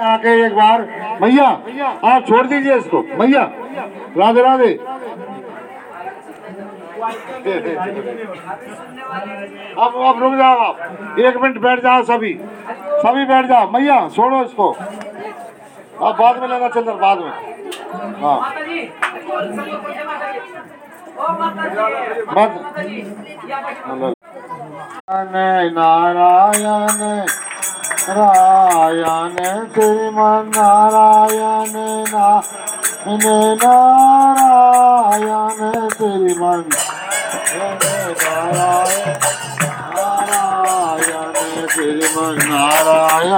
आके एक बार मैया आप छोड़ दीजिए इसको। मैया राधे राधे। अब अब रुक जाओ आप। एक मिनट बैठ जाओ सभी। सभी बैठ जाओ। मैया छोड़ो इसको। अब बाद में लेना चंदर बाद में। हाँ। नारायण। नारायण श्रीमन नारायण नारायण श्रीमन नारायण नारायण श्रीमन नारायण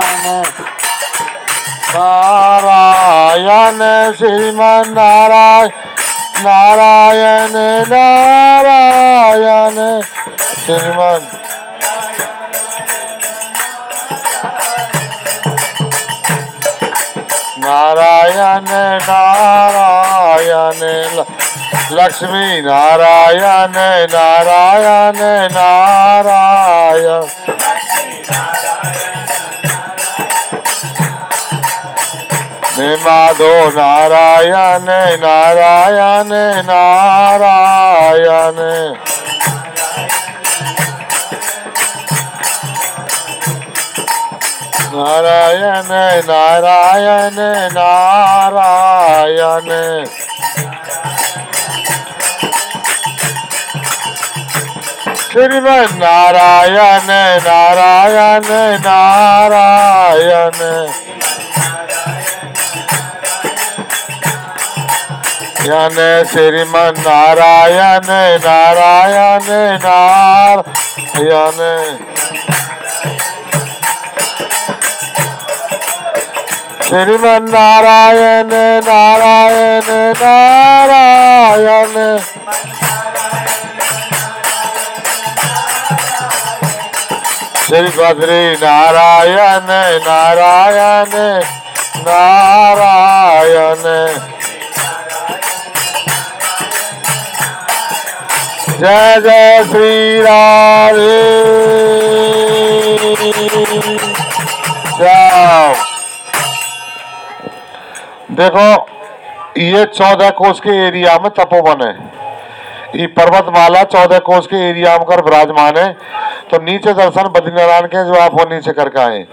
नारायण श्रीमन नारायण नारायण नारायण श्रीमन नारायण नारायण लक्ष्मी नारायण नारायण नारायण। माधो नारायण नारायण नारायण। नारायण नारायण नारायण। श्रीमन नारायण नारायण नारायण। यन श्रीमन नारायण नारायण नारायण। श्रीमन नारायण नारायण। नारायण श्री बद्री नारायण नारायण नारायण। जय जय श्री राधे। जाओ। देखो, ये चौदह कोष के एरिया में तपोवन है। ये पर्वतमाला चौदह कोष के एरिया में कर विराजमान है। तो नीचे दर्शन बद्रीनारायण के जो आप वो नीचे करके आए।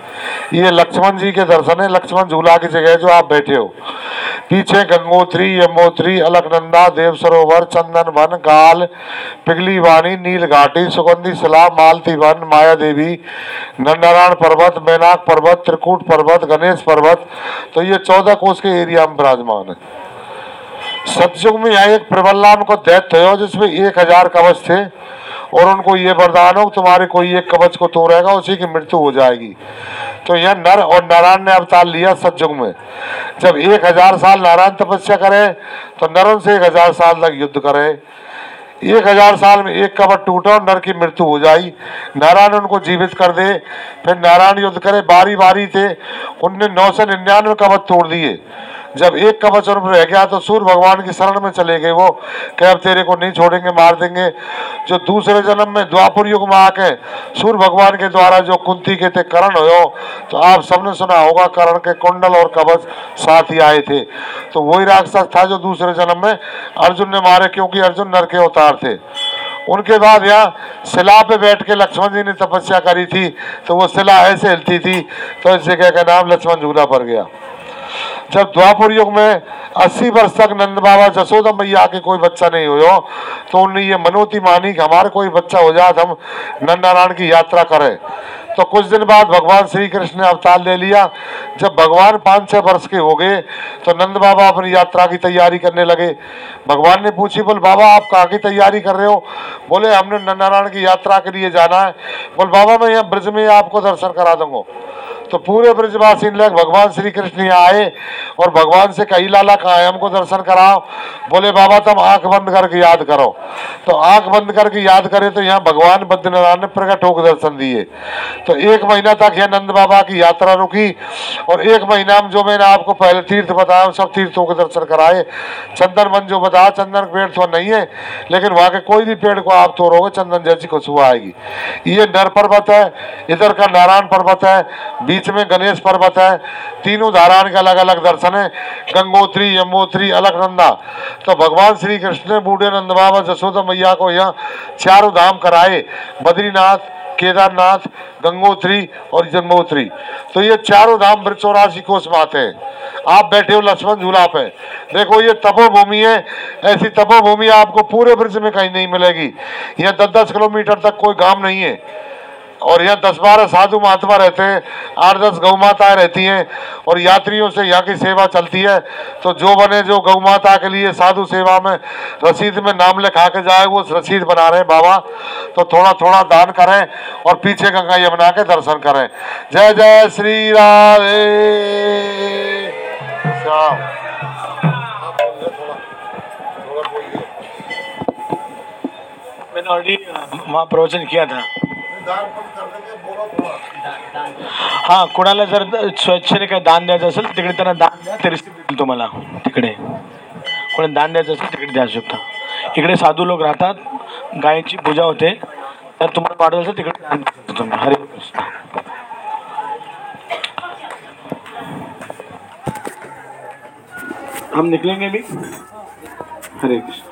ये लक्ष्मण जी के दर्शन है। लक्ष्मण झूला की जगह जो आप बैठे हो। पीछे गंगोत्री यमोत्री अलकनंदा, देव सरोवर, चंदन वन, गाल, पिघली वाणी, नील घाटी, सुगंधी शिला मालती वन, माया देवी नंदारायण पर्वत, मैनाक पर्वत, त्रिकूट पर्वत, गणेश पर्वत। तो ये चौदह कोस के एरिया में विराजमान है। सतयुग में यहाँ एक प्रबल्लान को दैत्य हो जिसमें एक हज़ार कवच थे और उनको ये वरदान हो तुम्हारे कोई एक कवच को तोड़ेगा, उसी की मृत्यु हो जाएगी। तो यह नर और नारायण ने अवतार लिया सतयुग में। जब एक हज़ार साल नारायण तपस्या करे तो नर से एक हज़ार साल तक युद्ध करे। एक हज़ार साल में एक कबर टूटा और नर की मृत्यु हो जाई। नारायण उनको जीवित कर दे, फिर नारायण युद्ध करे बारी बारी थे उनने नौ सौ निन्यानवे कबर तोड़ दिए। जब एक कवच उन रह गया तो सूर्य भगवान की शरण में चले गए वो। कि अब तेरे को नहीं छोड़ेंगे, मार देंगे। जो दूसरे जन्म में द्वापुर युग में आके सूर्य भगवान के द्वारा जो कुंती के थे, करण हो तो आप सबने सुना होगा, करण के कुंडल और कवच साथ ही आए थे। तो वही राक्षस था जो दूसरे जन्म में अर्जुन ने मारे, क्योंकि अर्जुन नर के अवतार थे। उनके बाद यहाँ शिला पे बैठ के लक्ष्मण जी ने तपस्या करी थी तो वो शिला ऐसे हिलती थी तो इस जगह नाम लक्ष्मण झूला पड़ गया। जब द्वापुर युग में 80 वर्ष तक नंद बाबा जसोदा मैया के कोई बच्चा नहीं हुआ तो उन्होंने ये मनोती मानी कि हमारे कोई बच्चा हो जाए तो हम नंद नारायण की यात्रा करें। तो कुछ दिन बाद भगवान श्री कृष्ण ने अवतार ले लिया। जब भगवान पाँच छः वर्ष के हो गए तो नंद बाबा अपनी यात्रा की तैयारी करने लगे। भगवान ने पूछी, बोल, बाबा, आप कहाँ की तैयारी कर रहे हो? बोले, हमने नंद नारायण की यात्रा के लिए जाना है। बोल, बाबा, मैं यहाँ ब्रज में आपको दर्शन करा दूँगा। तो पूरे ब्रजवासी लोग भगवान श्री कृष्ण यहाँ आए और भगवान से कही, लाला, कहाँ है? हमको दर्शन कराओ। बोले, बाबा, तुम आँख बंद करके याद करो। तो आँख बंद करके याद करे तो यहाँ भगवान बद्रीनारायण ने प्रकट होकर दर्शन दिए। तो एक महीना तक यह नंद बाबा की यात्रा रुकी और एक महीना में जो मैंने आपको पहले तीर्थ बताया, सब तीर्थों के दर्शन कराए। चंदन वन जो बताया, चंदन पेड़ तो नहीं है, लेकिन वहाँ के कोई भी पेड़ को आप तोड़ोगे, चंदन जैसी खुशबू आएगी। ये नर पर्वत है, इधर का नारायण पर्वत है बीच में गणेश पर्वत है। तीनों धारान के अलग अलग दर्शन है। गंगोत्री यमोत्री अलकनंदा। तो भगवान श्री कृष्ण ने बूढ़े नंद बाबा जसोदा मैया को यहाँ चारों धाम कराए। बद्रीनाथ, केदारनाथ, गंगोत्री और जन्मोत्री तो ये चारों धाम वृक्ष चौरासी कोस में आते हैं। आप बैठे हो, लक्ष्मण झूला पे देखो, ये तपोभूमि है। ऐसी तपोभूमि आपको पूरे ब्रिज में कहीं नहीं मिलेगी। यहाँ दस दस किलोमीटर तक कोई गाँव नहीं है। और यहाँ दस बारह साधु महात्मा रहते हैं, आठ दस गौ माताएँ रहती हैं, और यात्रियों से यहाँ की सेवा चलती है। तो जो बने जो गौ माता के लिए साधु सेवा में रसीद में नाम लिखा के जाए, वो रसीद बना रहे हैं, बाबा। तो थोड़ा थोड़ा दान करें और पीछे गंगा यमुना के दर्शन करें। जय जय श्री राधे। मैंने ऑलरेडी वहाँ प्रवचन किया था। हां कोणाला जर स्वच्छने काय दान द्यायचं असेल तिकडे त्यांना दान द्या ते देतील तुम्हाला. तिकडे. कोणी दान द्यायचं असेल तिकडे द्या शकता इकडे साधू लोक राहतात गायीची पूजा होते. तर तुम्हाला वाटत असेल तिकडे दान देऊ शकता तुम्ही. हरे कृष्ण. हम निकलेंगे भी हरे कृष्ण.